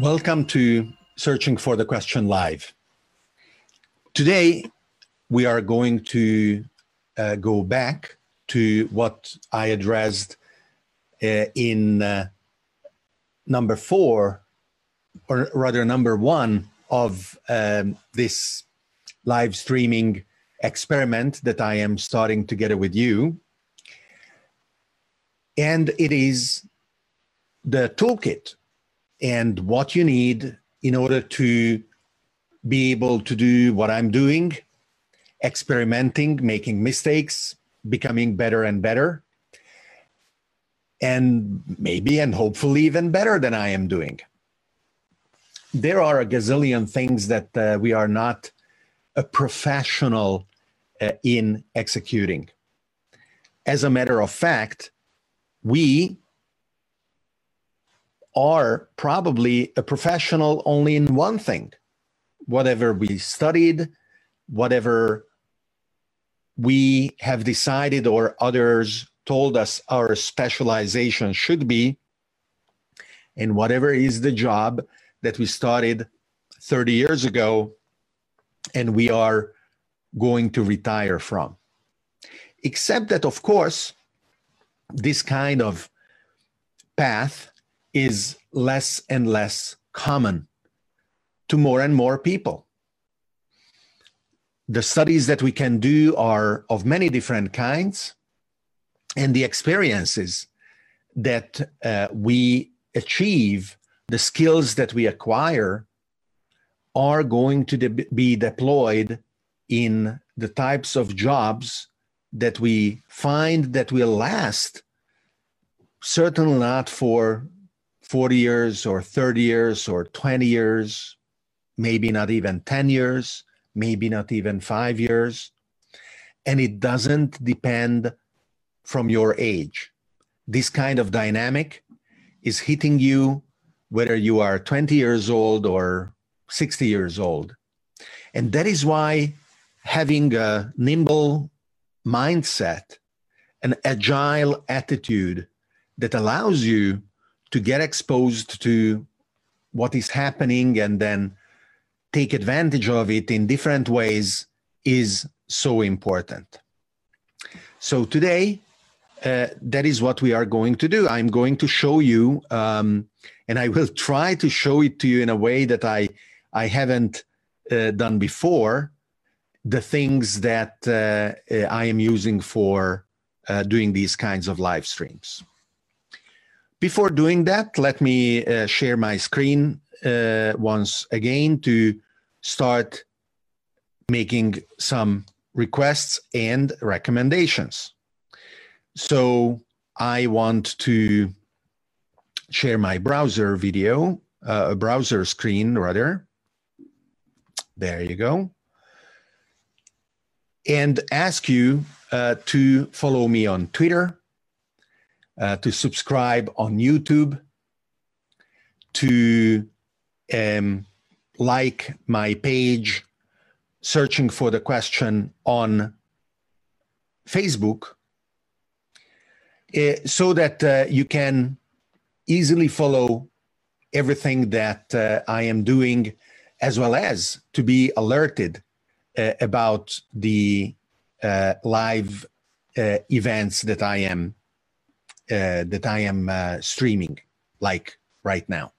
Welcome to Searching for the Question Live. Today, we are going to uh, go back to what I addressed uh, in uh, number four, or rather, number one of um, this live streaming experiment that I am starting together with you. And it is the toolkit and what you need in order to be able to do what I'm doing, experimenting, making mistakes, becoming better and better, and maybe and hopefully even better than I am doing. There are a gazillion things that uh, we are not a professional uh, in executing. As a matter of fact, we are probably a professional only in one thing. Whatever we studied, whatever we have decided or others told us our specialization should be, and whatever is the job that we started 30 years ago and we are going to retire from. Except that, of course, this kind of path is less and less common to more and more people. The studies that we can do are of many different kinds, and the experiences that uh, we achieve, the skills that we acquire, are going to de- be deployed in the types of jobs that we find that will last certainly not for 40 years or 30 years or 20 years, maybe not even 10 years, maybe not even five years. And it doesn't depend from your age. This kind of dynamic is hitting you whether you are 20 years old or 60 years old. And that is why having a nimble mindset, an agile attitude that allows you to get exposed to what is happening and then take advantage of it in different ways is so important. So today, uh, that is what we are going to do. I'm going to show you, um, and I will try to show it to you in a way that I I haven't uh, done before. The things that uh, I am using for uh, doing these kinds of live streams. Before doing that, let me uh, share my screen uh, once again to start making some requests and recommendations. So I want to share my browser video, uh, a browser screen rather. There you go. And ask you uh, to follow me on Twitter, uh, to subscribe on YouTube, to um, like my page, searching for the question on Facebook, uh, so that uh, you can easily follow everything that uh, I am doing, as well as to be alerted about the uh, live events that I am uh, that I am uh, streaming, like right now.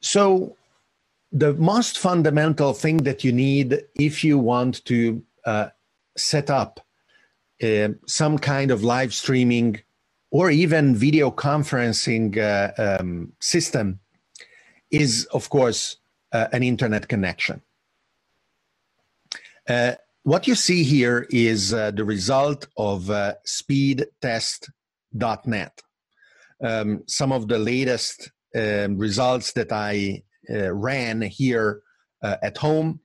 So, the most fundamental thing that you need if you want to uh, set up uh, some kind of live streaming or even video conferencing uh, um, system is, of course, uh, an internet connection. Uh, what you see here is uh, the result of uh, speedtest.net. Um, some of the latest um, results that I uh, ran here at home.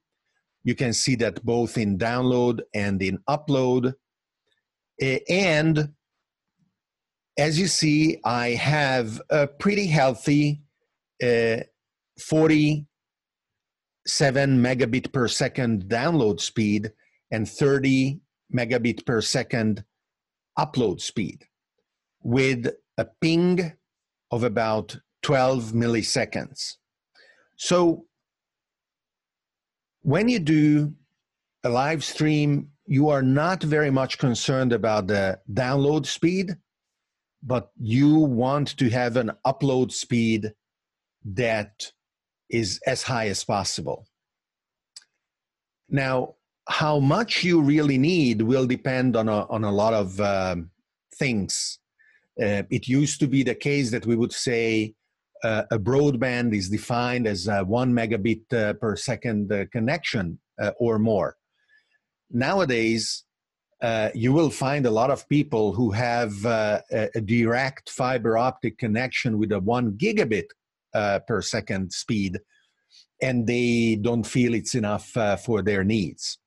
You can see that both in download and in upload. And as you see, I have a pretty healthy uh, 40 7 megabit per second download speed and 30 megabit per second upload speed with a ping of about 12 milliseconds. So when you do a live stream, you are not very much concerned about the download speed, but you want to have an upload speed that is as high as possible. Now, how much you really need will depend on a, on a lot of um, things. Uh, it used to be the case that we would say uh, a broadband is defined as a one megabit uh, per second uh, connection uh, or more. Nowadays, uh, you will find a lot of people who have a, a, direct fiber optic connection with a one gigabit per second speed, and they don't feel it's enough for their needs.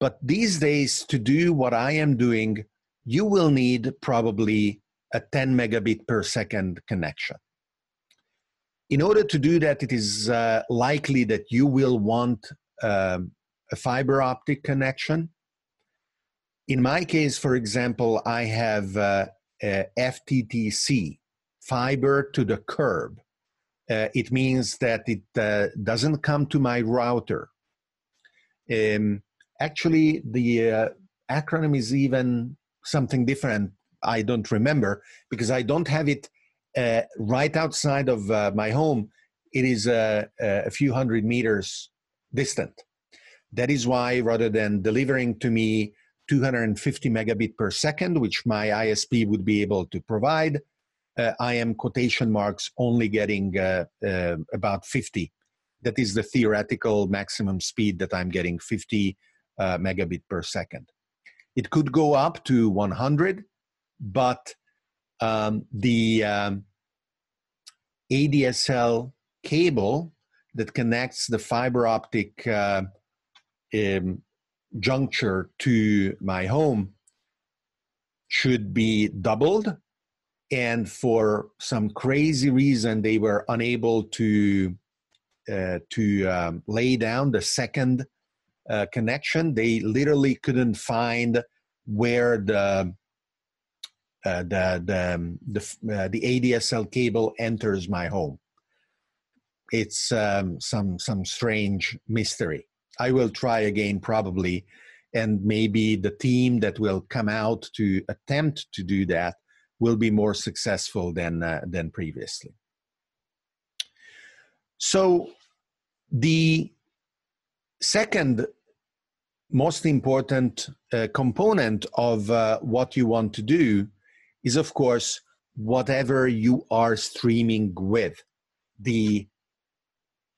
But these days, to do what I am doing, you will need probably a 10 megabit per second connection. In order to do that, it is uh, likely that you will want um, a fiber optic connection. In my case, for example, I have uh, FTTC, fiber to the curb. Uh, it means that it uh, doesn't come to my router. Um, actually, the uh, acronym is even something different. I don't remember because I don't have it uh, right outside of uh, my home. It is uh, a few hundred meters distant. That is why, rather than delivering to me 250 megabit per second, which my ISP would be able to provide, uh, I am quotation marks only getting uh, uh, about 50. That is the theoretical maximum speed that I'm getting 50 megabit per second. It could go up to 100, but um, the um, ADSL cable that connects the fiber optic uh, um, juncture to my home should be doubled. And for some crazy reason, they were unable to uh, to um, lay down the second uh, connection. They literally couldn't find where the uh, the the um, the, uh, the ADSL cable enters my home. It's um, some some strange mystery. I will try again probably, and maybe the team that will come out to attempt to do that will be more successful than uh, than previously. So the second most important uh, component of uh, what you want to do is, of course, whatever you are streaming with. The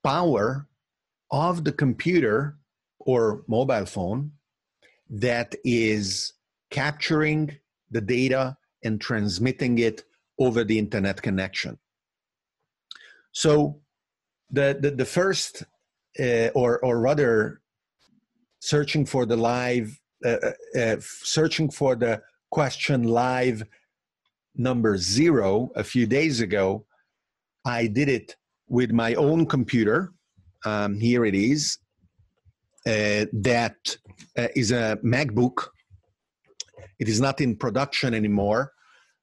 power of the computer or mobile phone that is capturing the data and transmitting it over the internet connection. So the, the, the first, uh, or, or rather, searching for the live, uh, uh, uh searching for the question live number zero a few days ago, I did it with my own computer. Um, here it is. Uh, that uh, is a MacBook. It is not in production anymore.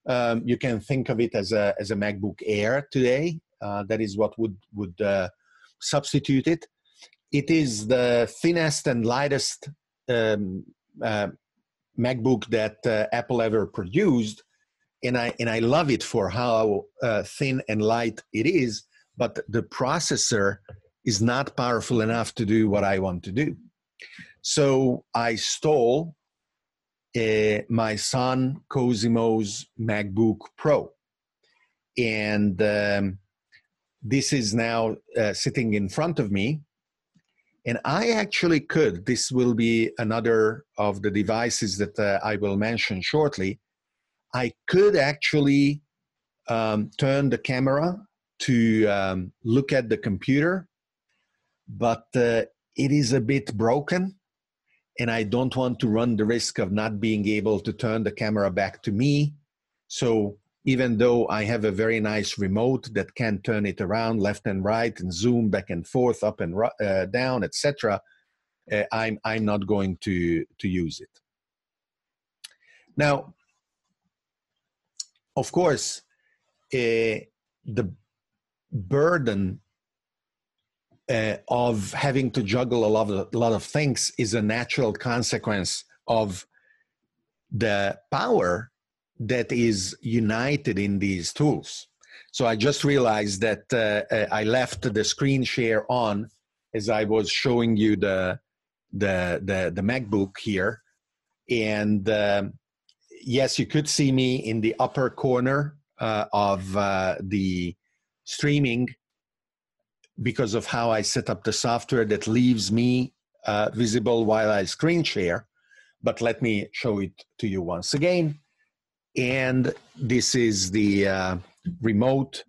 Um, you can think of it as a as a MacBook Air today. Uh, that is what would would uh, substitute it. It is the thinnest and lightest um, uh, MacBook that uh, Apple ever produced and I and I love it for how thin and light it is. But the processor is not powerful enough to do what I want to do. So I stole uh, my son Cosimo's MacBook Pro, and um, this is now uh, sitting in front of me. And I actually could. This will be another of the devices that uh, I will mention shortly. I could actually um, turn the camera to um, look at the computer, but uh, it is a bit broken, and I don't want to run the risk of not being able to turn the camera back to me. So even though I have a very nice remote that can turn it around left and right and zoom back and forth, up and uh, down, etc., uh, I'm I'm not going to to use it. Now, of course, uh, the burden uh, of having to juggle a lot of, a lot of things is a natural consequence of the power that is united in these tools. So I just realized that uh, uh, I left the screen share on as I was showing you the the the, the MacBook here, and um, yes, you could see me in the upper corner uh, of uh, the streaming because of how I set up the software that leaves me uh, visible while I screen share. But let me show it to you once again and this is the uh, remote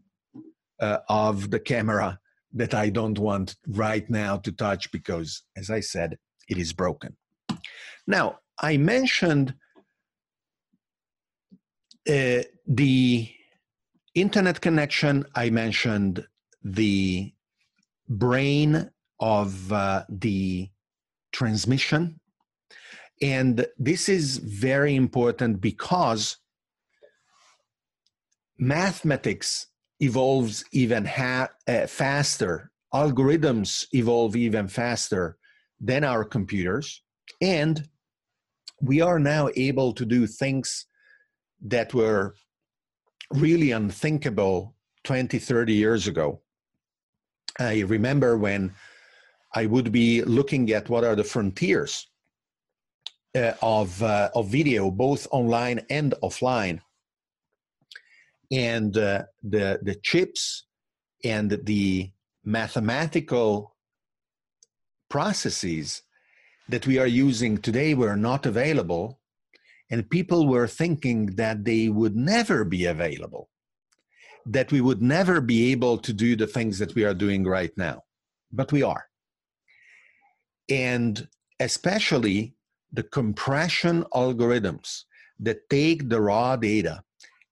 uh, of the camera that I don't want right now to touch because, as I said, it is broken. Now, I mentioned uh, the internet connection, I mentioned the brain of uh, the transmission. And this is very important because mathematics evolves even ha- uh, faster, algorithms evolve even faster than our computers, and we are now able to do things that were really unthinkable 20, 30 years ago. I remember when I would be looking at what are the frontiers uh, of, uh, of video, both online and offline. And uh, the the chips and the mathematical processes that we are using today were not available and people were thinking that they would never be available that we would never be able to do the things that we are doing right now. But we are. And especially the compression algorithms that take the raw data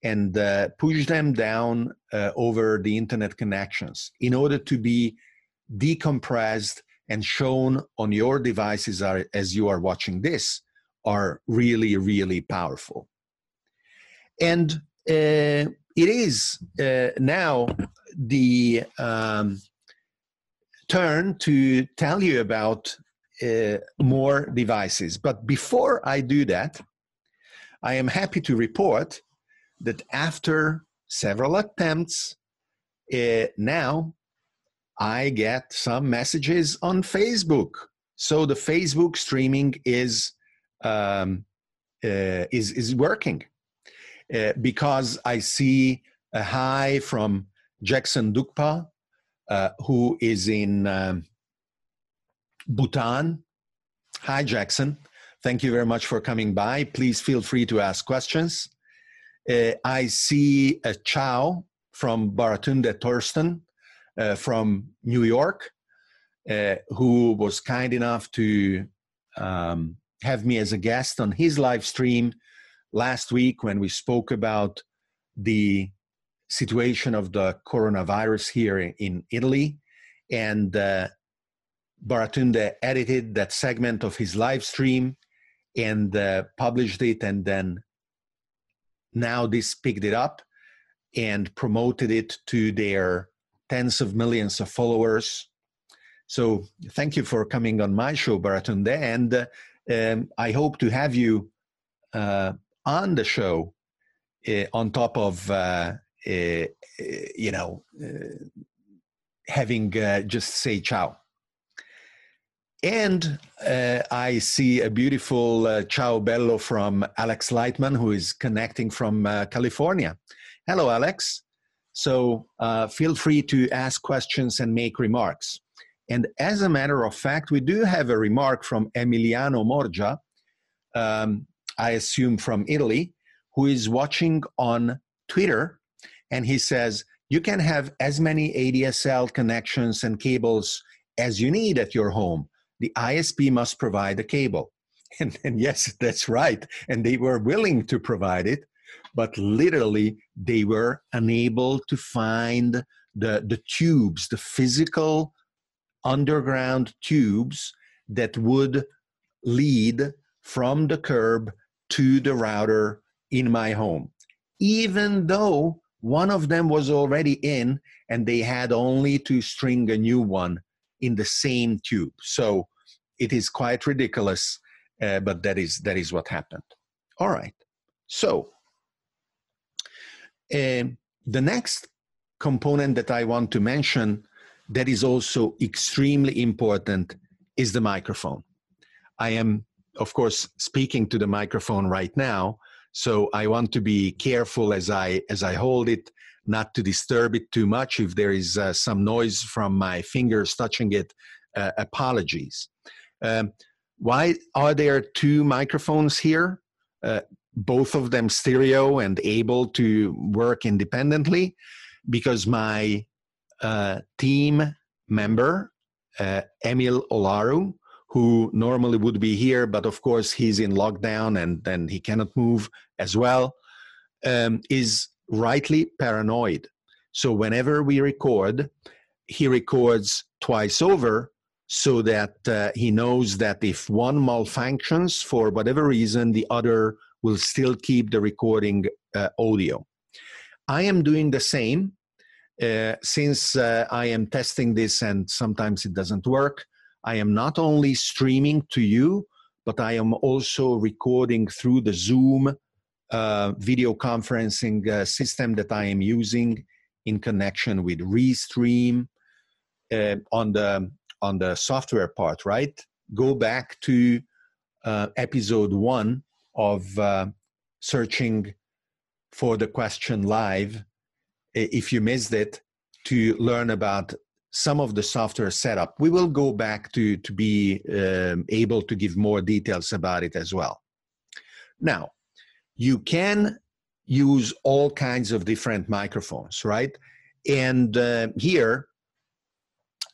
and uh, push them down uh, over the internet connections in order to be decompressed and shown on your devices are, as you are watching this are really really powerful. And uh, it is uh, now the um, turn to tell you about uh, more devices but before i do that i am happy to report that after several attempts, uh, now I get some messages on Facebook. So the Facebook streaming is um, uh, is is working uh, because I see a hi from Jackson Dukpa, uh, who is in um, Bhutan. Hi, Jackson. Thank you very much for coming by. Please feel free to ask questions. Uh, I see a ciao from Baratunde Thurston uh, from New York, uh, who was kind enough to um, have me as a guest on his live stream last week when we spoke about the situation of the coronavirus here in Italy. And uh, Baratunde edited that segment of his live stream and uh, published it and then NowThis picked it up and promoted it to their tens of millions of followers. So thank you for coming on my show, Baratunde, and uh, um, I hope to have you uh, on the show uh, on top of uh, uh, uh, you know having just say ciao. And uh, I see a beautiful uh, ciao bello from Alex Lightman, who is connecting from uh, California. Hello, Alex. So uh, feel free to ask questions and make remarks. And as a matter of fact, we do have a remark from Emiliano Morgia, um, I assume from Italy, who is watching on Twitter. And he says, You can have as many ADSL connections and cables as you need at your home the ISP must provide a cable. And, and, yes, that's right. And they were willing to provide it. but literally they were unable to find the, the tubes, the physical underground tubes that would lead from the curb to the router in my home, even though one of them was already in and they had only to string a new one in the same tube. So it is quite ridiculous, uh, but that is that is what happened. All right. So uh, the next component that I want to mention that is also extremely important is the microphone. I am, of course, speaking to the microphone right now, so I want to be careful as I as I hold it, not to disturb it too much. If there is uh, some noise from my fingers touching it, uh, apologies. Um, why are there two microphones here? Uh, both of them stereo and able to work independently because my uh, team member, uh, Emil Olaru, who normally would be here, but of course he's in lockdown and then he cannot move as well, um, is rightly paranoid. So whenever we record, he records twice over so that uh, he knows that if one malfunctions for whatever reason, the other will still keep the recording uh, audio. I am doing the same uh, since uh, I am testing this and sometimes it doesn't work. I am not only streaming to you, but I am also recording through the Zoom uh, video conferencing uh, system that I am using in connection with Restream uh, on the on the software part. Right, go back to episode one of uh, searching for the question live if you missed it to learn about some of the software setup. We will go back to to be um, able to give more details about it as well. Now you can use all kinds of different microphones right? And uh, here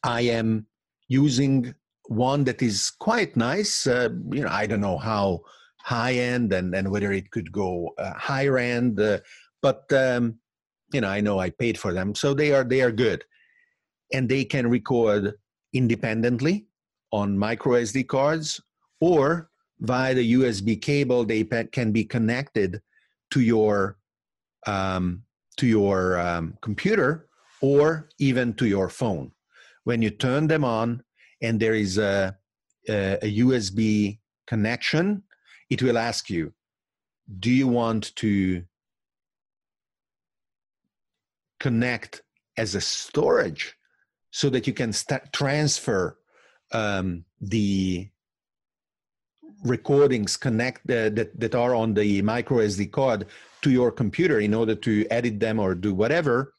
i am using one that is quite nice uh, you know i don't know how high end and, and whether it could go uh, higher end. Uh, but um, you know, I know I paid for them, so they are they are good, and they can record independently on micro SD cards or via the USB cable. They can be connected to your um, to your um, computer or even to your phone. When you turn them on, and there is a, a, a USB connection it will ask you, do you want to connect as a storage so that you can st- transfer um, the recordings connect uh, that, that are on the micro SD card to your computer in order to edit them or do whatever?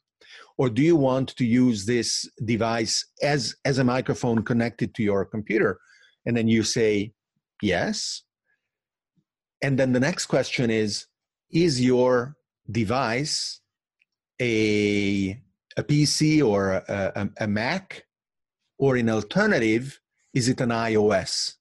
Or do you want to use this device as, as a microphone connected to your computer? And then you say, yes. And then the next question is Is your device a, a PC or a, a, a Mac? Or in alternative, is it an iOS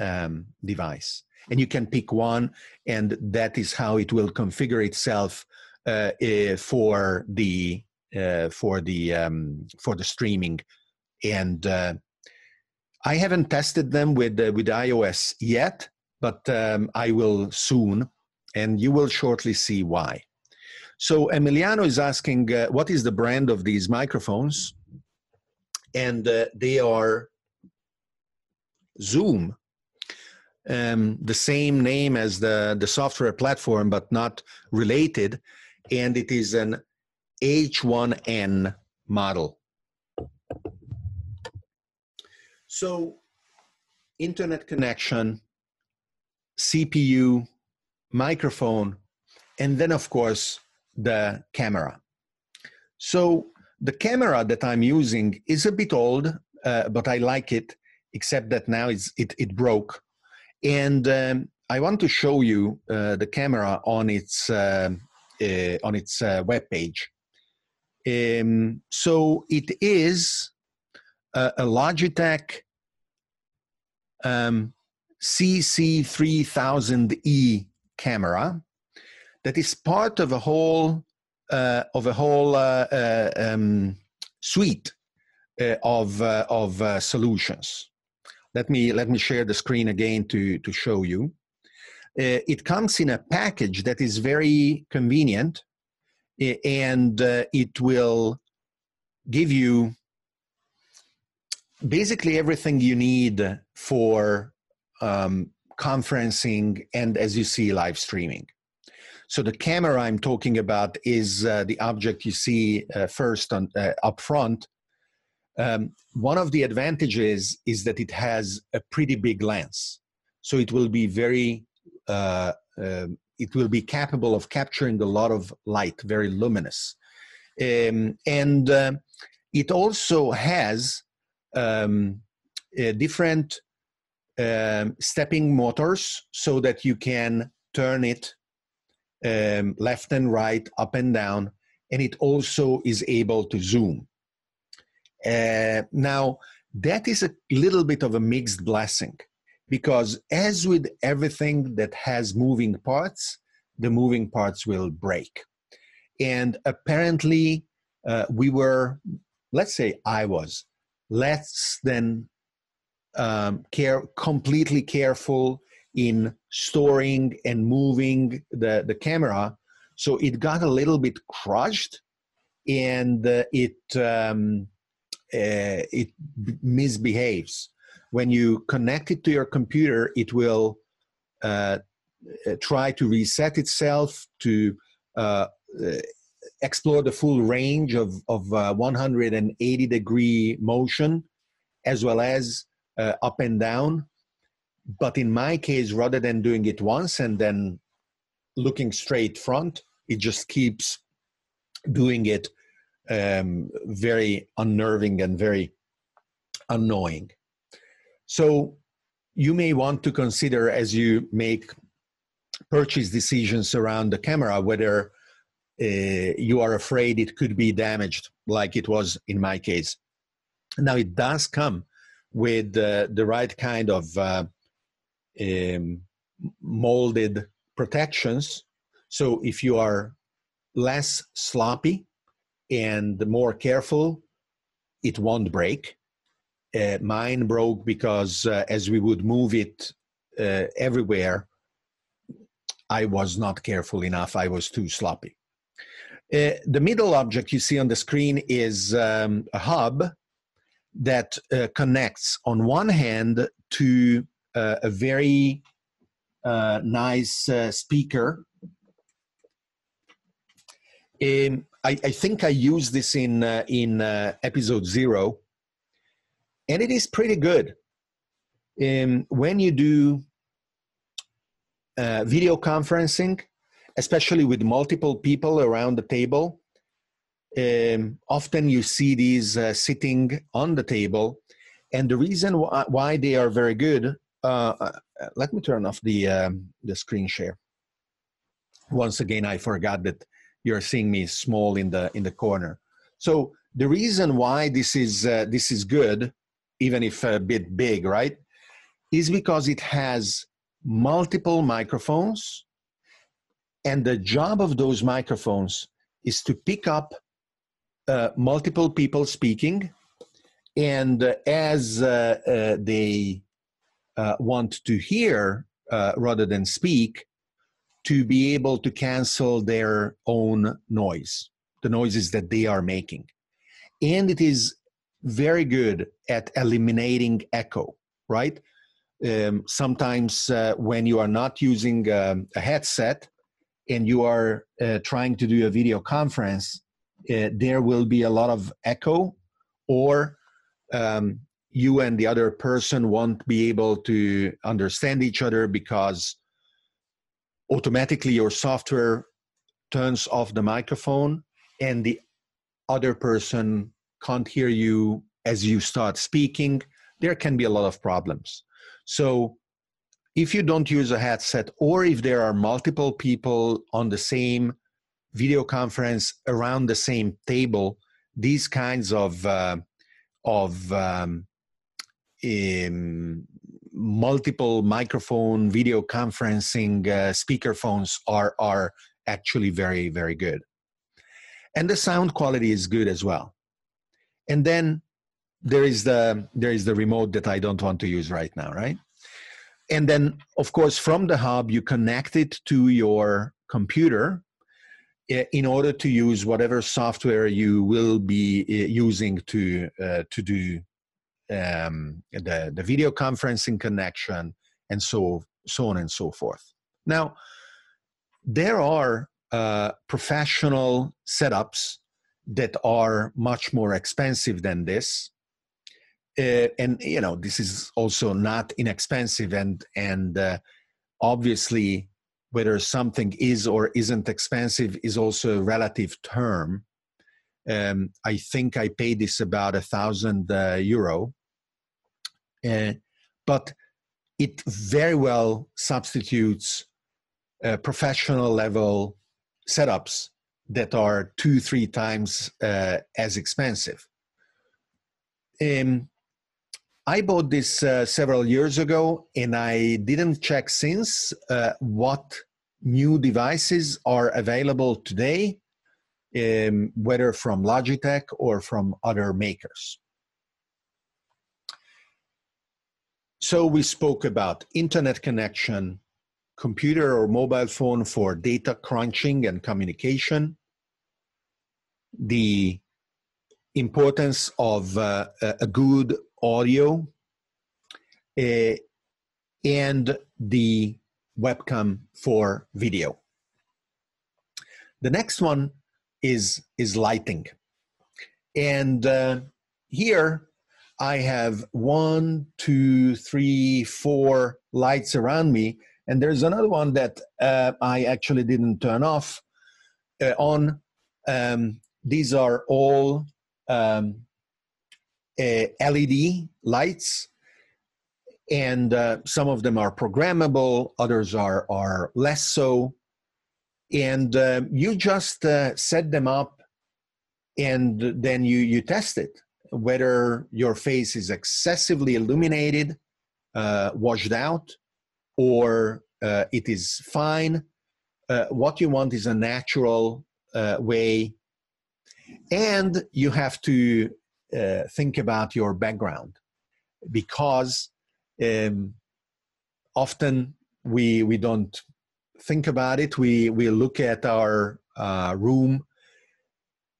um, device? And you can pick one, and that is how it will configure itself uh, uh, for the uh, for the um, for the streaming. And uh, I haven't tested them with uh, with iOS yet, but um, I will soon, and you will shortly see why. So Emiliano is asking, uh, what is the brand of these microphones? And uh, they are Zoom, um, the same name as the, the software platform, but not related. And it is an H1N model. So internet connection, CPU, microphone, and then, of course, the camera. So the camera that I'm using is a bit old, uh, but I like it, except that now it's, it, it broke. And um, I want to show you uh, the camera on its, uh, uh on its uh, web page. Um, so it is a, a Logitech um, CC3000E camera that is part of a whole uh, of a whole uh, uh um, suite uh, of uh, of solutions. Let me let me share the screen again to to show you. it comes in a package that is very convenient, and it will give you basically everything you need for um, conferencing and as you see live streaming so the camera i'm talking about is uh, the object you see uh, first on, uh, up front. Um, one of the advantages is that it has a pretty big lens. So it will be very uh, um, it will be capable of capturing a lot of light very luminous. Um, and uh, it also has um, different um, stepping motors so that you can turn it um, left and right, up and down, and it also is able to zoom. Uh, now, that is a little bit of a mixed blessing because, as with everything that has moving parts, the moving parts will break. And apparently, uh, we were, let's say I was, less than um, care completely careful in storing and moving the, the camera so it got a little bit crushed and uh, it um, uh, it misbehaves when you connect it to your computer it will uh, uh try to reset itself to uh, uh, explore the full range of, of 180 degree motion as well as up and down. But in my case, rather than doing it once and then looking straight front, it just keeps doing it um, very unnerving and very annoying. So you may want to consider as you make purchase decisions around the camera whether uh, you are afraid it could be damaged, like it was in my case. Now, it does come with uh, the right kind of uh, um, molded protections. So if you are less sloppy and more careful, it won't break. Uh, mine broke because uh, as we would move it uh, everywhere, I was not careful enough. I was too sloppy. Uh, the middle object you see on the screen is um, a hub that uh, connects on one hand to uh, a very uh, nice uh, speaker. Um, I, I, think I used this in uh, in uh, episode zero, and it is pretty good. Um, when you do video conferencing, especially with multiple people around the table, um, often you see these uh, sitting on the table and the reason wh- why they are very good uh, uh, let me turn off the um, the screen share. Once again i forgot that you're seeing me small in the in the corner. So the reason why this is uh, this is good even if a bit big right is because it has multiple microphones and the job of those microphones is to pick up uh, multiple people speaking, and uh, as uh, uh they uh, want to hear rather than speak, to be able to cancel their own noise, the noises that they are making. And it is very good at eliminating echo, right? Um, sometimes uh, when you are not using um, a headset and you are uh, trying to do a video conference, uh, there will be a lot of echo or um, you and the other person won't be able to understand each other because automatically your software turns off the microphone and the other person can't hear you as you start speaking. There can be a lot of problems. So if you don't use a headset or if there are multiple people on the same video conference around the same table, these kinds of uh, of um, um, multiple microphone video conferencing uh, speaker phones are are actually very, very good. And the sound quality is good as well. And then there is the there is the remote that I don't want to use right now, right? And then of course from the hub you connect it to your computer in order to use whatever software you will be using to uh, to do um, the the video conferencing connection and so so on and so forth. Now there are uh, professional setups that are much more expensive than this uh, and you know this is also not inexpensive and and uh, obviously whether something is or isn't expensive is also a relative term um, i think i paid this about a thousand uh, euro. Uh, but it very well substitutes uh, professional level setups that are two three times uh, as expensive. Um, I bought this uh, several years ago and I didn't check since uh, what new devices are available today, um, whether from Logitech or from other makers. So we spoke about internet connection, computer or mobile phone for data crunching and communication, the importance of uh, a good audio uh, and the webcam for video. The next one is, is lighting. And uh, here I have one, two, three, four lights around me. And there's another one that uh, I actually didn't turn off uh, on. Um, these are all um, uh, LED lights, and uh, some of them are programmable, others are are less so. And uh, you just uh, set them up, and then you you test it whether your face is excessively illuminated, uh, washed out, or uh, it is fine. what you want is a natural way and you have to uh, think about your background because um, often we we don't think about it we we look at our uh, room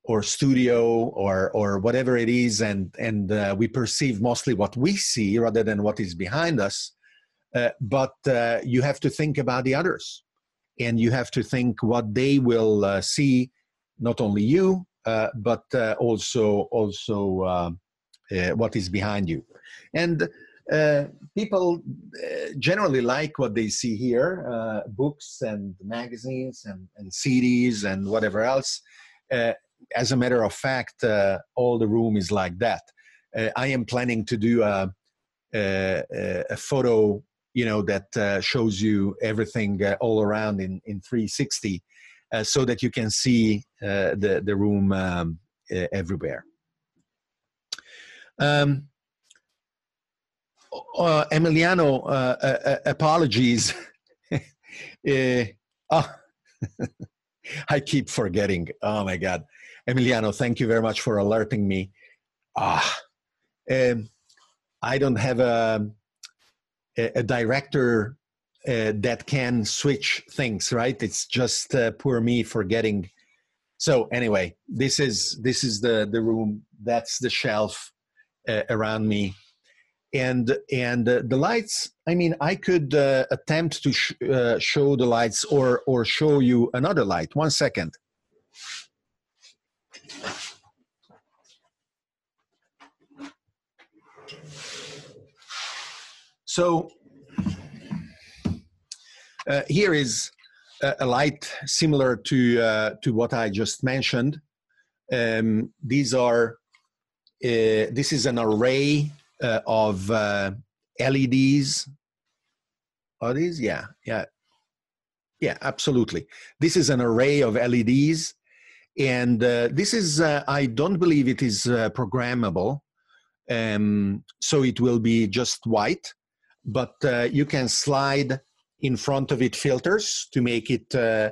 or studio or or whatever it is and and uh, we perceive mostly what we see rather than what is behind us uh, but uh, you have to think about the others and you have to think what they will uh, see not only you uh, but also also what is behind you. And people generally like what they see here: books and magazines and, and CDs and whatever else. as a matter of fact, all the room is like that. I am planning to do a, a, a photo you know that uh, shows you everything uh, all around in in 360 uh, so that you can see uh, the, the room um, everywhere. Um, uh, Emiliano, apologies. oh, I keep forgetting. Oh my God. Emiliano, thank you very much for alerting me. Ah, um, I don't have a, a, director uh, that can switch things right it's just uh, poor me forgetting so anyway this is this is the the room that's the shelf uh, around me and and uh, the lights i mean i could uh, attempt to sh- uh, show the lights or or show you another light one second so uh, here is a, a, light similar to uh, to what I just mentioned. Um, these are uh, this is an array uh, of uh, LEDs. Are these? Yeah, yeah, yeah. Absolutely. This is an array of LEDs, and uh, this is I don't believe it is programmable. Um, so it will be just white, but you can slide in front of it filters to make it uh,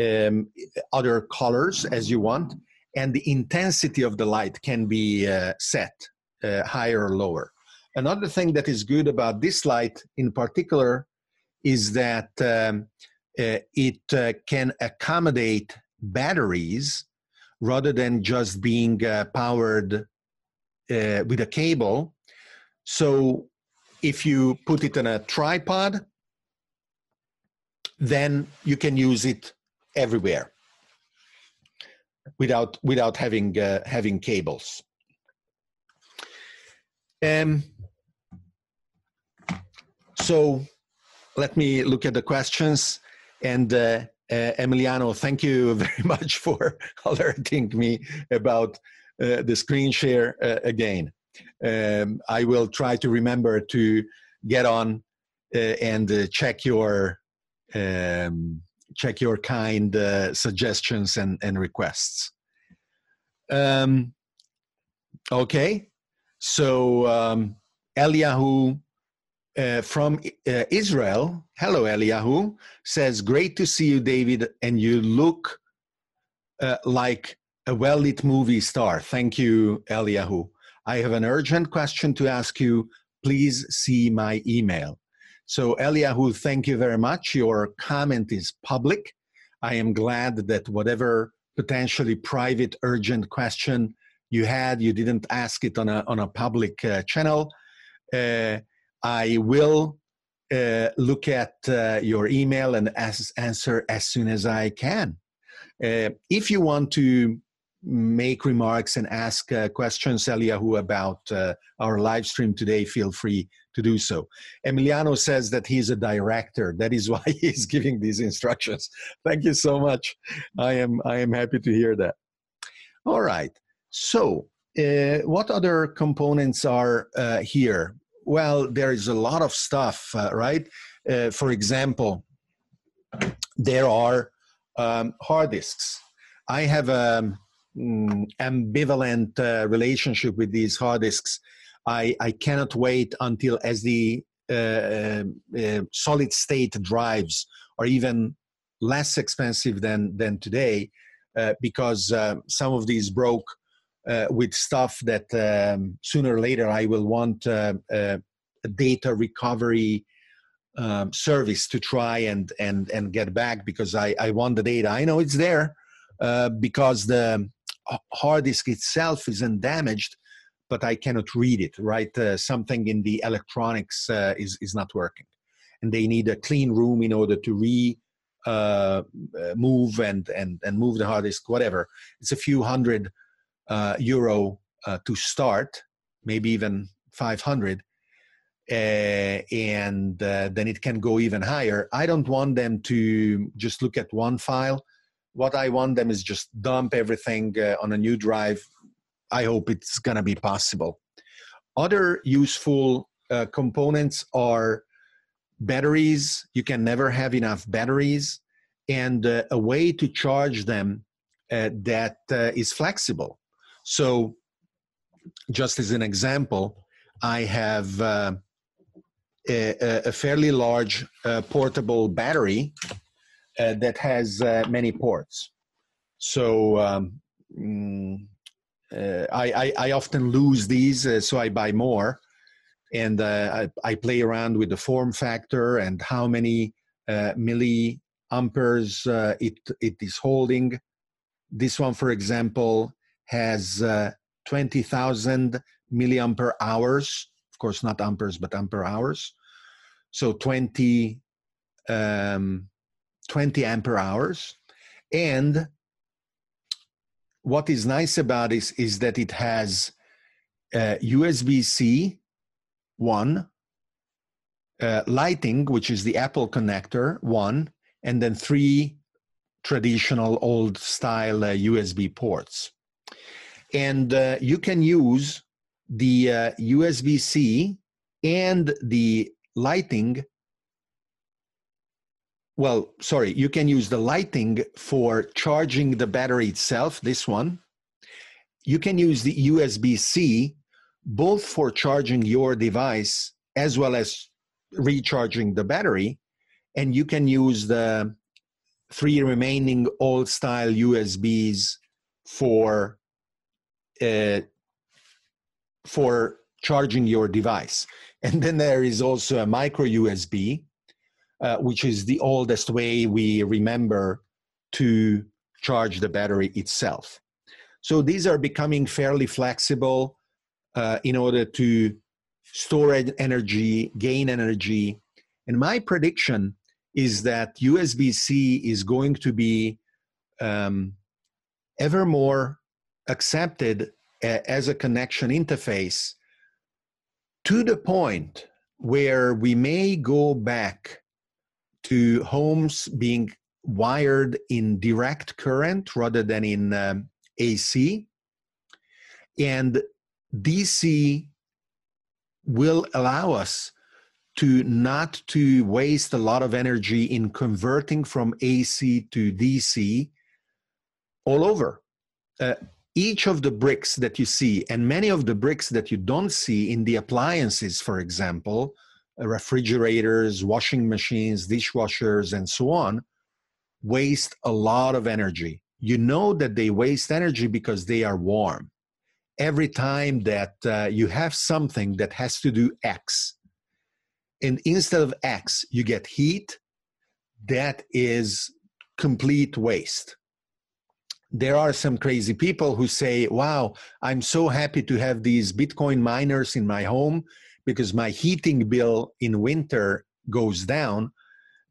um, other colors as you want, and the intensity of the light can be uh, set uh, higher or lower. Another thing that is good about this light in particular is that um, uh, it uh, can accommodate batteries rather than just being uh, powered uh, with a cable. So if you put it on a tripod, then you can use it everywhere without without having uh, having cables. Um, so let me look at the questions. And uh, uh, Emiliano, thank you very much for alerting me about uh, the screen share uh, again. Um, I will try to remember to get on uh, and uh, check your um, check your kind suggestions and, and requests. Um, okay, so um, Eliyahu uh, from uh, Israel, hello Eliyahu, says, Great to see you, David, and you look uh, like a well lit movie star. Thank you, Eliyahu. I have an urgent question to ask you. Please see my email. So, Eliyahu, thank you very much. Your comment is public. I am glad that whatever potentially private, urgent question you had, you didn't ask it on a, on a public uh, channel. Uh, I will uh, look at uh, your email and as, answer as soon as I can. Uh, if you want to make remarks and ask uh, questions, Eliyahu, about our live stream today, feel free to do so. Emiliano says that he's a director. That is why he's giving these instructions. Thank you so much. I am, I am happy to hear that. All right. So, uh, what other components are here? Well, there is a lot of stuff, uh, right? Uh, for example, there are um, hard disks. I have an mm, ambivalent uh, relationship with these hard disks. I, I cannot wait until the uh, uh, solid state drives are even less expensive than than today uh, because some of these broke uh, with stuff that um, sooner or later I will want uh, uh, a data recovery um, service to try and and and get back because I I want the data. I know it's there uh, because the hard disk itself isn't damaged, but I cannot read it. Right, uh, something in the electronics uh, is is not working, and they need a clean room in order to re move and and and move the hard disk. Whatever, it's a few hundred uh, euro uh, to start, maybe even 500. Uh, and uh, then it can go even higher. I don't want them to just look at one file. What I want them is just dump everything uh, on a new drive. I hope it's going to be possible. Other useful uh, components are batteries. You can never have enough batteries, and uh, a way to charge them that is flexible. So, just as an example, I have uh, a, a, fairly large uh, portable battery uh, that has uh, many ports. So um, mm, uh, I, I, I, often lose these, uh, so I buy more. And I, I, play around with the form factor and how many milliamperes it, it is holding. This one, for example, has uh, 20,000 milliampere hours. Of course, not amperes, but ampere hours. So 20, um, 20 ampere hours. And what is nice about it is that it has uh, USB-C one, uh, Lightning, which is the Apple connector one, and then three traditional old style uh, USB ports and uh, you can use the uh, USB-C and the Lightning. Well, sorry, you can use the Lightning for charging the battery itself, this one. You can use the USB-C both for charging your device as well as recharging the battery. And you can use the three remaining old style USBs for uh, for charging your device. And then there is also a micro USB, uh, which is the oldest way we remember to charge the battery itself. So these are becoming fairly flexible uh, in order to store energy, gain energy. And my prediction is that USB C is going to be um, ever more accepted as a connection interface to the point where we may go back to homes being wired in direct current rather than in um, AC. And DC will allow us to not to waste a lot of energy in converting from AC to DC all over. Uh, each of the bricks that you see, and many of the bricks that you don't see in the appliances, for example, uh, refrigerators, washing machines, dishwashers, and so on, waste a lot of energy. You know that they waste energy because they are warm. Every time that uh, you have something that has to do X, and instead of X, you get heat, that is complete waste there are some crazy people who say, wow, I'm so happy to have these Bitcoin miners in my home because my heating bill in winter goes down.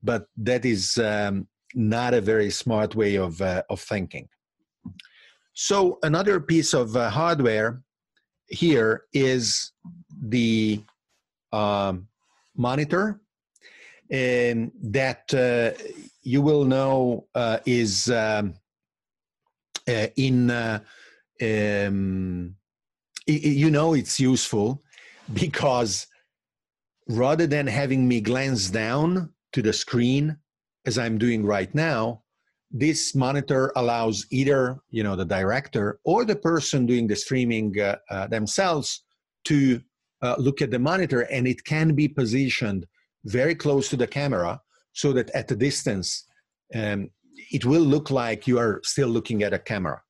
But that is um, not a very smart way of, uh, of thinking. So, another piece of uh, hardware here is the um, monitor and that uh, you will know uh, is um, in uh, um, you know it's useful because rather than having me glance down to the screen as i'm doing right now this monitor allows either you know the director or the person doing the streaming uh, uh, themselves to uh, look at the monitor and it can be positioned very close to the camera so that at a distance um, it will look like you are still looking at a camera.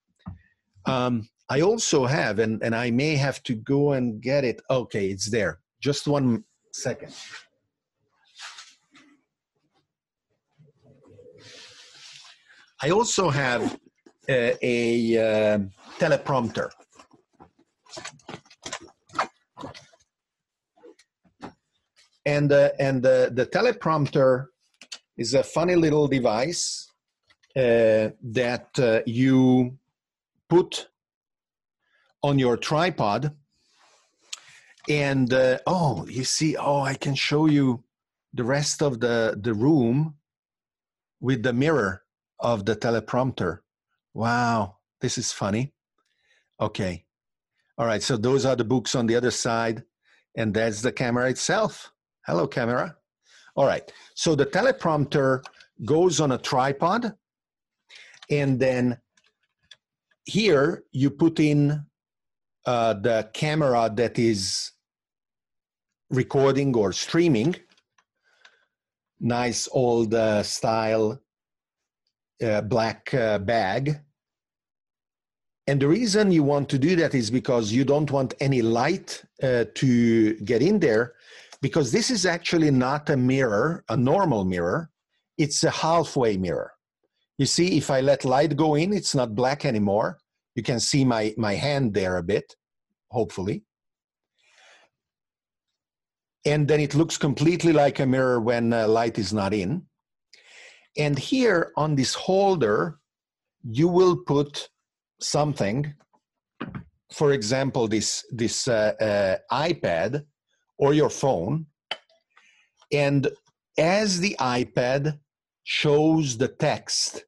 Um, I also have, and, and I may have to go and get it. Okay, it's there. Just one second. I also have a, a uh, teleprompter. And, uh, and the, the teleprompter is a funny little device uh, that uh, you put on your tripod and uh, oh you see oh i can show you the rest of the the room with the mirror of the teleprompter. Wow this is funny. Okay. All right so those are the books on the other side and that's the camera itself. Hello camera. All right so the teleprompter goes on a tripod and then here you put in uh, the camera that is recording or streaming. Nice old uh, style uh, black uh, bag. And the reason you want to do that is because you don't want any light uh, to get in there because this is actually not a mirror a normal mirror. It's a halfway mirror you see, if I let light go in, it's not black anymore. You can see my, my hand there a bit, hopefully. And then it looks completely like a mirror when uh, light is not in. And here on this holder, you will put something, for example, this, this uh, uh, iPad or your phone. And as the iPad shows the text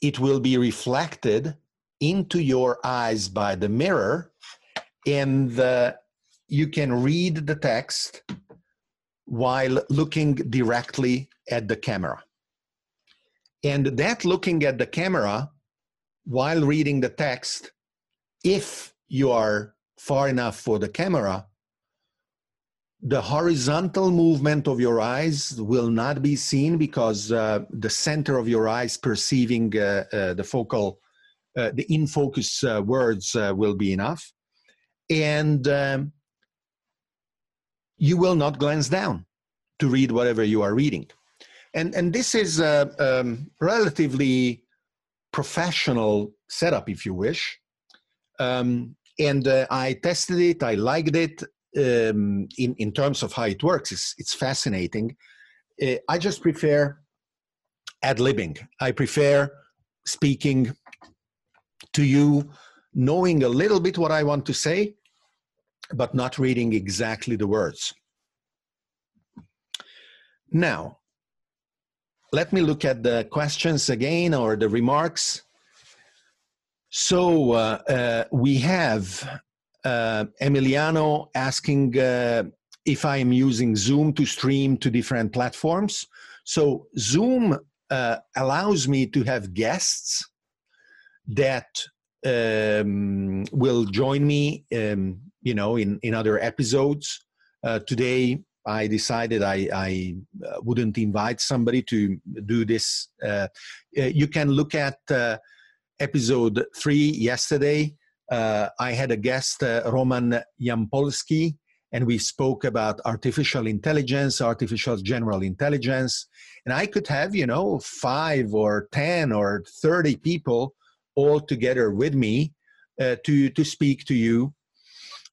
it will be reflected into your eyes by the mirror and you can read the text while looking directly at the camera. And that looking at the camera while reading the text, if you are far enough for the camera, the horizontal movement of your eyes will not be seen because uh, the center of your eyes perceiving uh, uh, the focal, uh, the in focus uh, words uh, will be enough. And um, you will not glance down to read whatever you are reading. And, and this is a um, relatively professional setup, if you wish. Um, and I tested it, I liked it, um, in in terms of how it works. It's it's fascinating. Uh, I just prefer ad libbing. I prefer speaking to you, knowing a little bit what I want to say, but not reading exactly the words. Now, let me look at the questions again or the remarks. So uh, uh, we have uh, Emiliano asking uh, if I am using Zoom to stream to different platforms. So Zoom uh, allows me to have guests that um, will join me, um, you know, in in other episodes. Uh, today, I decided I, I uh, wouldn't invite somebody to do this. Uh, you can look at episode three yesterday uh, I had a guest, uh, Roman Yampolskiy, and we spoke about artificial intelligence, artificial general intelligence. And I could have, you know, five or 10 or 30 people all together with me uh, to, to speak to you.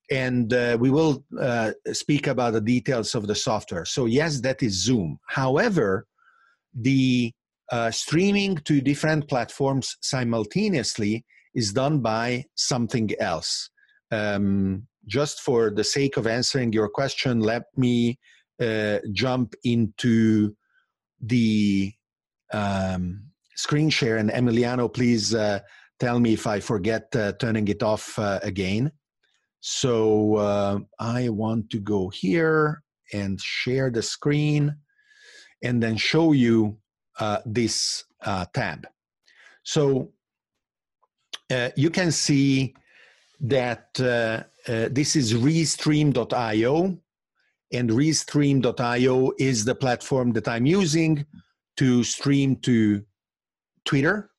And uh, we will uh, speak about the details of the software. So, yes, that is Zoom. However, the uh, streaming to different platforms simultaneously is done by something else. Um, just for the sake of answering your question, let me uh, jump into the um, screen share. And Emiliano, please uh, tell me if I forget uh, turning it off uh, again. So uh, I want to go here and share the screen and then show you uh, this tab. So uh, you can see that uh, uh, this is restream.io and restream.io is the platform that I'm using to stream to Twitter,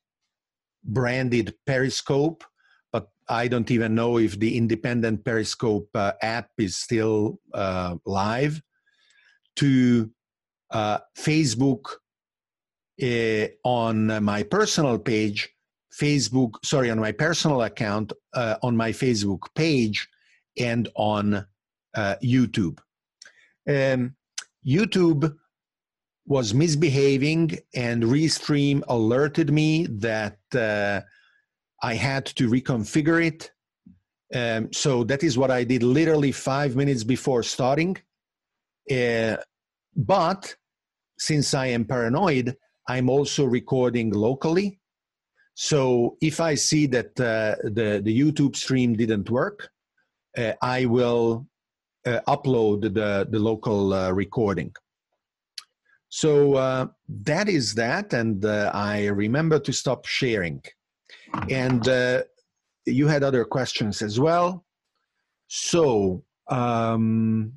branded Periscope, but I don't even know if the independent Periscope uh, app is still uh, live, to uh, Facebook on my personal page Facebook, sorry, on my personal account, uh, on my Facebook page, and on uh, YouTube. Um, YouTube was misbehaving, and Restream alerted me that uh, I had to reconfigure it. Um, so that is what I did literally five minutes before starting. Uh, but since I am paranoid, I'm also recording locally so if I see that uh, the, the YouTube stream didn't work, uh, I will uh, upload the, the local uh, recording. So uh, that is that, and uh, I remember to stop sharing. And you had other questions as well. So um,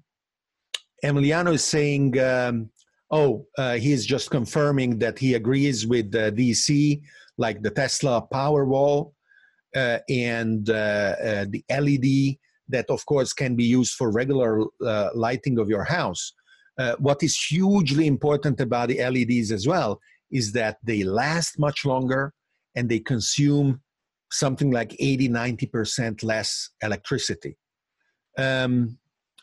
Emiliano is saying, um, oh, is just confirming that he agrees with DC like the Tesla Powerwall uh, and uh, uh the LED that, of course, can be used for regular uh, lighting of your house. Uh, what is hugely important about the LEDs as well is that they last much longer and they consume something like 80 90% less electricity um,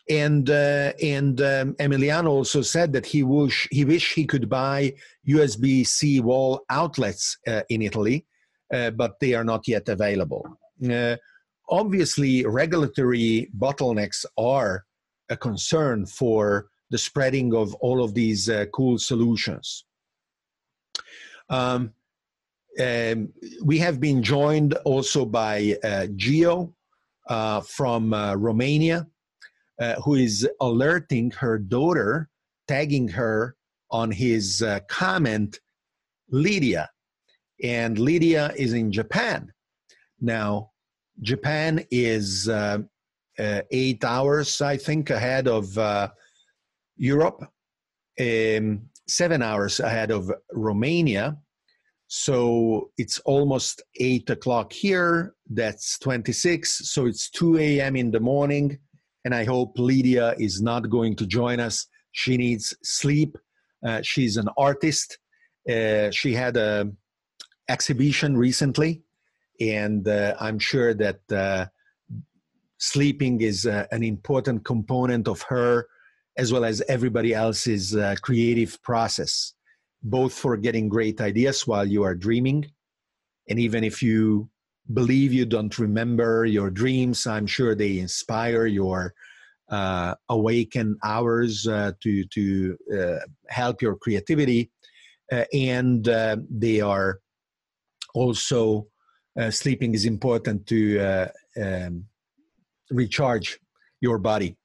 and uh, and um, Emiliano also said that he wish he wish he could buy USB C wall outlets uh, in Italy, uh, but they are not yet available. Uh, obviously, regulatory bottlenecks are a concern for the spreading of all of these uh, cool solutions. Um, um, we have been joined also by uh, Geo from Romania uh, who is alerting her daughter, tagging her on his uh, comment, Lydia. And Lydia is in Japan. Now, Japan is uh, uh, eight hours, I think, ahead of uh, Europe, um, seven hours ahead of Romania. So it's almost eight o'clock here. That's 26. So it's 2 a.m. in the morning. And I hope Lydia is not going to join us. She needs sleep. Uh, she's an artist. Uh, she had a exhibition recently, and uh, I'm sure that uh, sleeping is uh, an important component of her as well as everybody else's uh, creative process, both for getting great ideas while you are dreaming. And even if you believe you don't remember your dreams, I'm sure they inspire your uh, awaken hours uh, to, to uh, help your creativity. Uh, and uh, they are also, sleeping is important to um, recharge your body.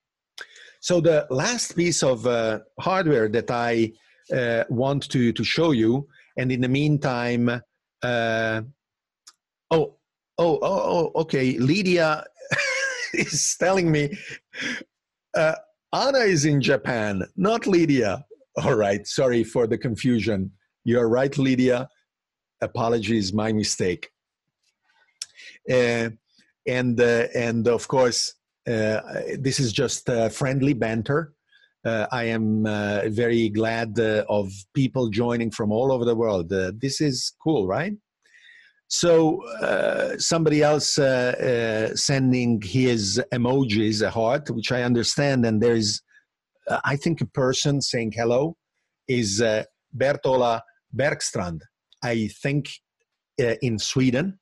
So the last piece of uh, hardware that I uh, want to, to show you, and in the meantime, uh, oh, oh, oh, oh, okay, Lydia is telling me uh, Anna is in Japan, not Lydia. All right, sorry for the confusion. You're right, Lydia. Apologies, my mistake. Uh, and uh, and of course uh, this is just friendly banter. Uh, I am very glad of people joining from all over the world. this is cool, right? So uh, somebody else uh, uh, sending his emojis, a heart, which I understand, and there's, I think, a person saying hello is Bertola Bergstrand. I think in Sweden,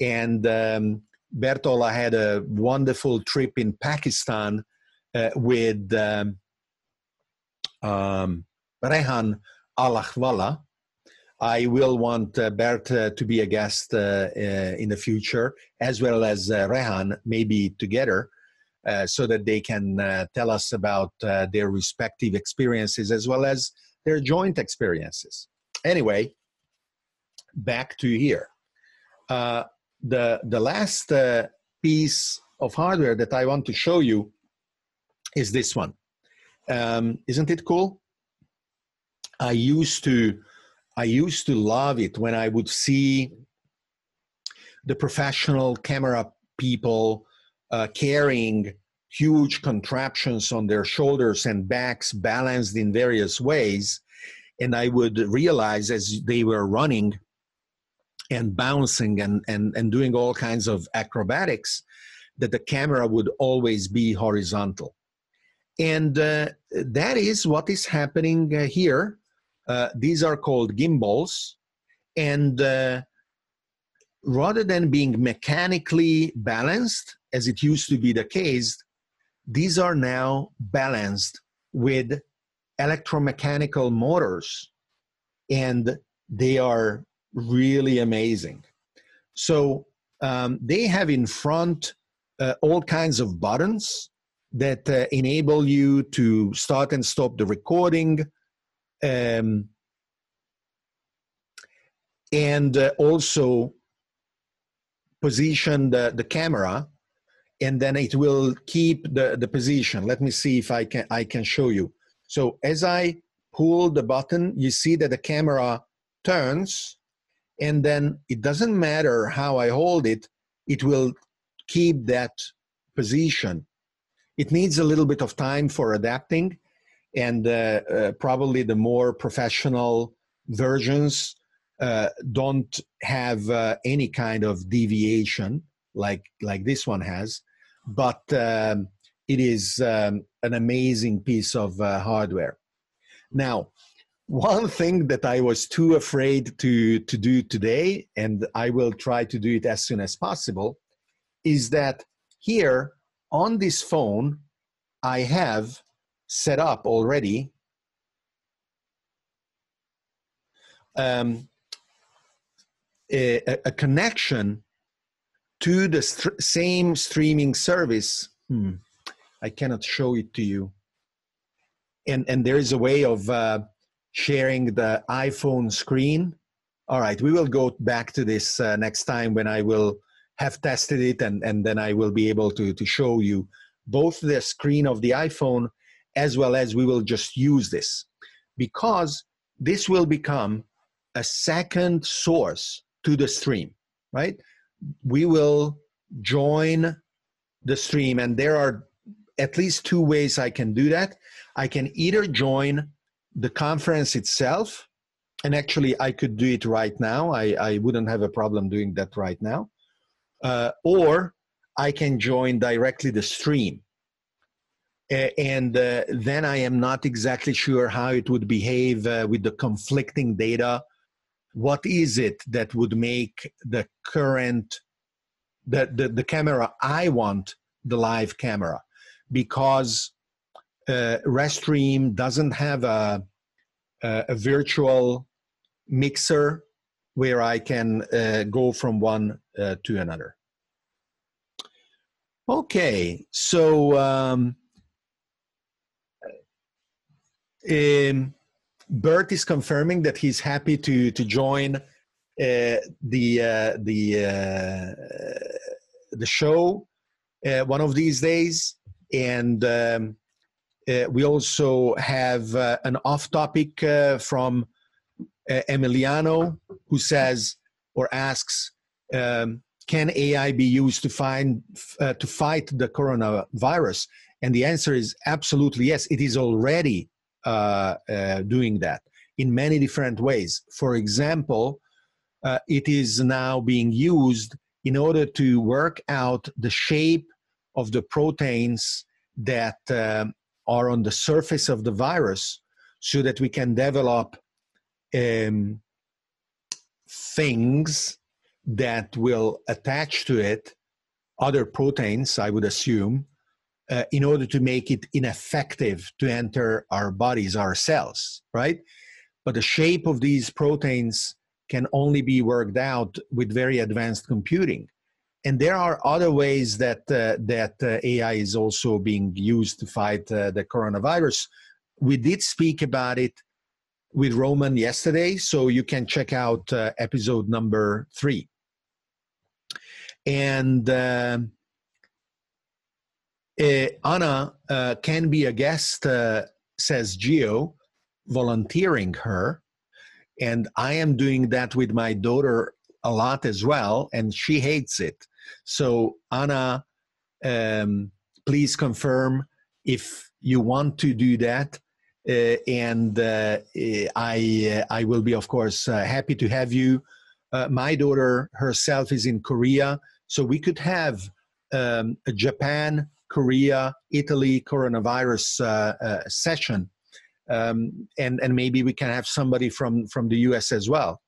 and um, Bertola had a wonderful trip in Pakistan uh, with um, um, Rehan Alakhwala. I will want uh, Bert uh, to be a guest uh, uh, in the future, as well as uh, Rehan, maybe together, so that they can tell us about their respective experiences as well as their joint experiences. Anyway, back to here the the last uh, piece of hardware that I want to show you is this one. Um, isn't it cool? I used to I used to love it when I would see the professional camera people uh, carrying huge contraptions on their shoulders and backs balanced in various ways and i would realize as they were running and bouncing and, and, and doing all kinds of acrobatics that the camera would always be horizontal. And uh, that is what is happening uh, here. Uh, these are called gimbals. And uh, rather than being mechanically balanced, as it used to be the case, these are now balanced with electromechanical motors. And they are really amazing. So um, they have in front uh, all kinds of buttons that uh, enable you to start and stop the recording. Um, and uh, also position the, the camera and then it will keep the, the position. Let me see if I can, I can show you. So as I pull the button, you see that the camera turns and then it doesn't matter how I hold it, it will keep that position. It needs a little bit of time for adapting, and uh, uh, probably the more professional versions uh, don't have any kind of deviation like like this one has, but um, it is um, an amazing piece of hardware. Now, one thing that I was too afraid to, to do today, and I will try to do it as soon as possible, is that here on this phone, I have set up already um, a, a, connection to the st- same streaming service. Hmm, I cannot show it to you. And, and there is a way of uh, sharing the iPhone screen. All right, we will go back to this uh, next time when I will have tested it, and, and then I will be able to, to show you both the screen of the iPhone as well as we will just use this because this will become a second source to the stream, right? We will join the stream, and there are at least two ways I can do that. I can either join the conference itself, and actually, I could do it right now. I, I wouldn't have a problem doing that right now. Uh, or I can join directly the stream. Uh, and uh, then I am not exactly sure how it would behave uh, with the conflicting data. What is it that would make the current, the, the, the camera I want, the live camera? Because uh, Restream doesn't have a, a, a, virtual mixer where I can uh, go from one uh, to another. Okay, so um, um, Bert is confirming that he's happy to to join uh, the uh, the uh, the show uh, one of these days, and um, uh, we also have uh, an off topic from Emiliano who says or asks. Um, can AI be used to find to fight the coronavirus? And the answer is absolutely yes. It is already doing that in many different ways. For example, uh, it is now being used in order to work out the shape of the proteins that um, are on the surface of the virus so that we can develop um, things that will attach to it other proteins, I would assume, uh, in order to make it ineffective to enter our bodies, our cells, right? But the shape of these proteins can only be worked out with very advanced computing. And there are other ways that uh, that uh, AI is also being used to fight uh, the coronavirus. We did speak about it with Roman yesterday, so you can check out uh, episode number three. And Anna uh, can be a guest, uh, says Geo, volunteering her. And I am doing that with my daughter a lot as well, and she hates it. So, Anna, um, please confirm if you want to do that. Uh, and uh, I, uh, I will be, of course, happy to have you. my daughter herself is in Korea, so we could have um, a Japan Korea, Italy coronavirus uh, uh, session, um, and and maybe we can have somebody from from the U.S. as well.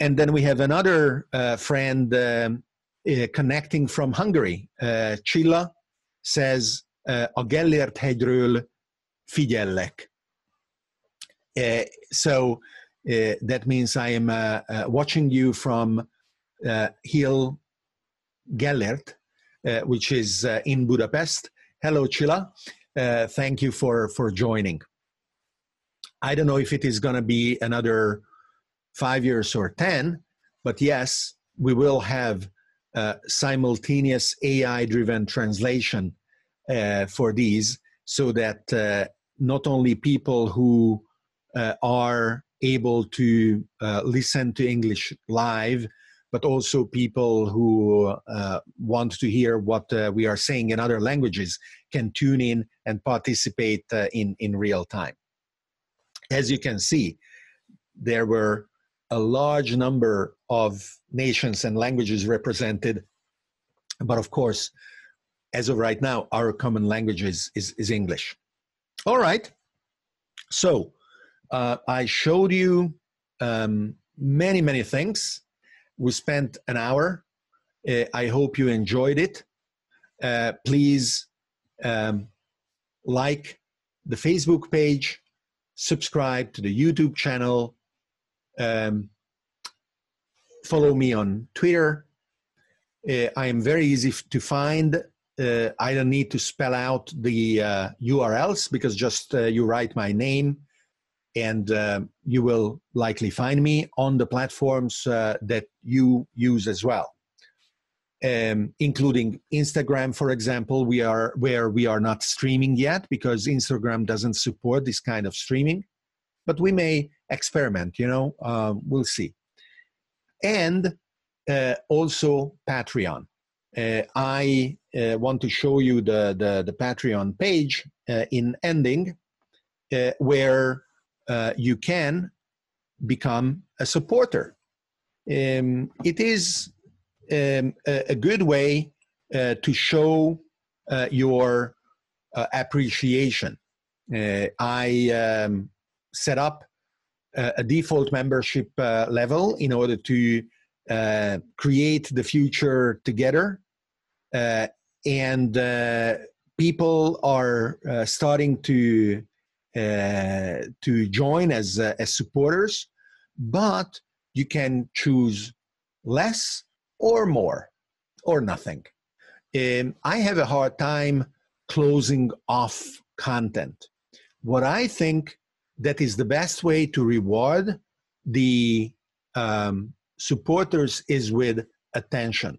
And then we have another uh, friend um, connecting from Hungary. Csilla says, "A Gellért hegyről figyellek." so that means I am watching you from Hill Gellért, uh, which is uh, in Budapest. Hello, Csilla. Uh, thank you for, for joining. I don't know if it is going to be another five years or 10, but yes, we will have simultaneous AI driven translation for these so that not only people who uh, are able to uh, listen to English live but also people who uh, want to hear what uh, we are saying in other languages can tune in and participate uh, in, in real time. As you can see, there were a large number of nations and languages represented, but of course, as of right now, our common language is, is, is English. All right, so uh, I showed you um, many, many things we spent an hour. Uh, I hope you enjoyed it. Uh, please um, like the Facebook page, subscribe to the YouTube channel, um, follow me on Twitter. Uh, I am very easy to find. Uh, I don't need to spell out the URLs uh, because just uh, you write my name and uh, you will likely find me on the platforms uh, that you use as well. um, including Instagram, for example. We are where we are not streaming yet because Instagram doesn't support this kind of streaming, but we may experiment. You know, uh, we'll see. And uh, also Patreon. Uh, I uh, want to show you the the, the Patreon page uh, in ending, where you can become a supporter. Um, it is um, a, a, good way uh, to show uh, your uh, appreciation. Uh, I um, set up a, a default membership uh, level in order to uh, create the future together. and people are starting to to join as as supporters, but you can choose less or more or nothing. Um, I have a hard time closing off content. What I think that is the best way to reward the um, supporters is with attention.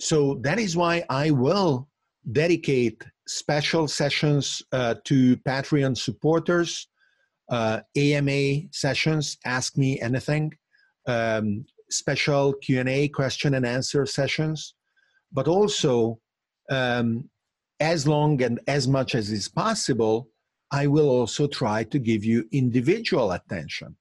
So that is why I will dedicate special sessions uh, to Patreon supporters, uh, AMA sessions, Ask Me Anything, um, special Q&A question and answer sessions, but also um, as long and as much as is possible, I will also try to give you individual attention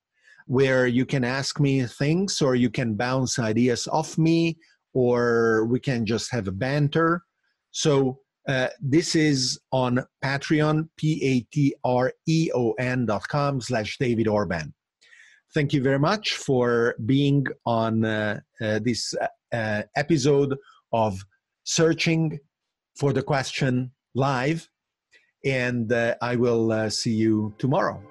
where you can ask me things or you can bounce ideas off me or we can just have a banter. So uh, this is on Patreon, P-A-T-R-E-O-N dot com slash David Orban thank you very much for being on uh, uh, this uh, episode of Searching for the Question live. And uh, I will uh, see you tomorrow.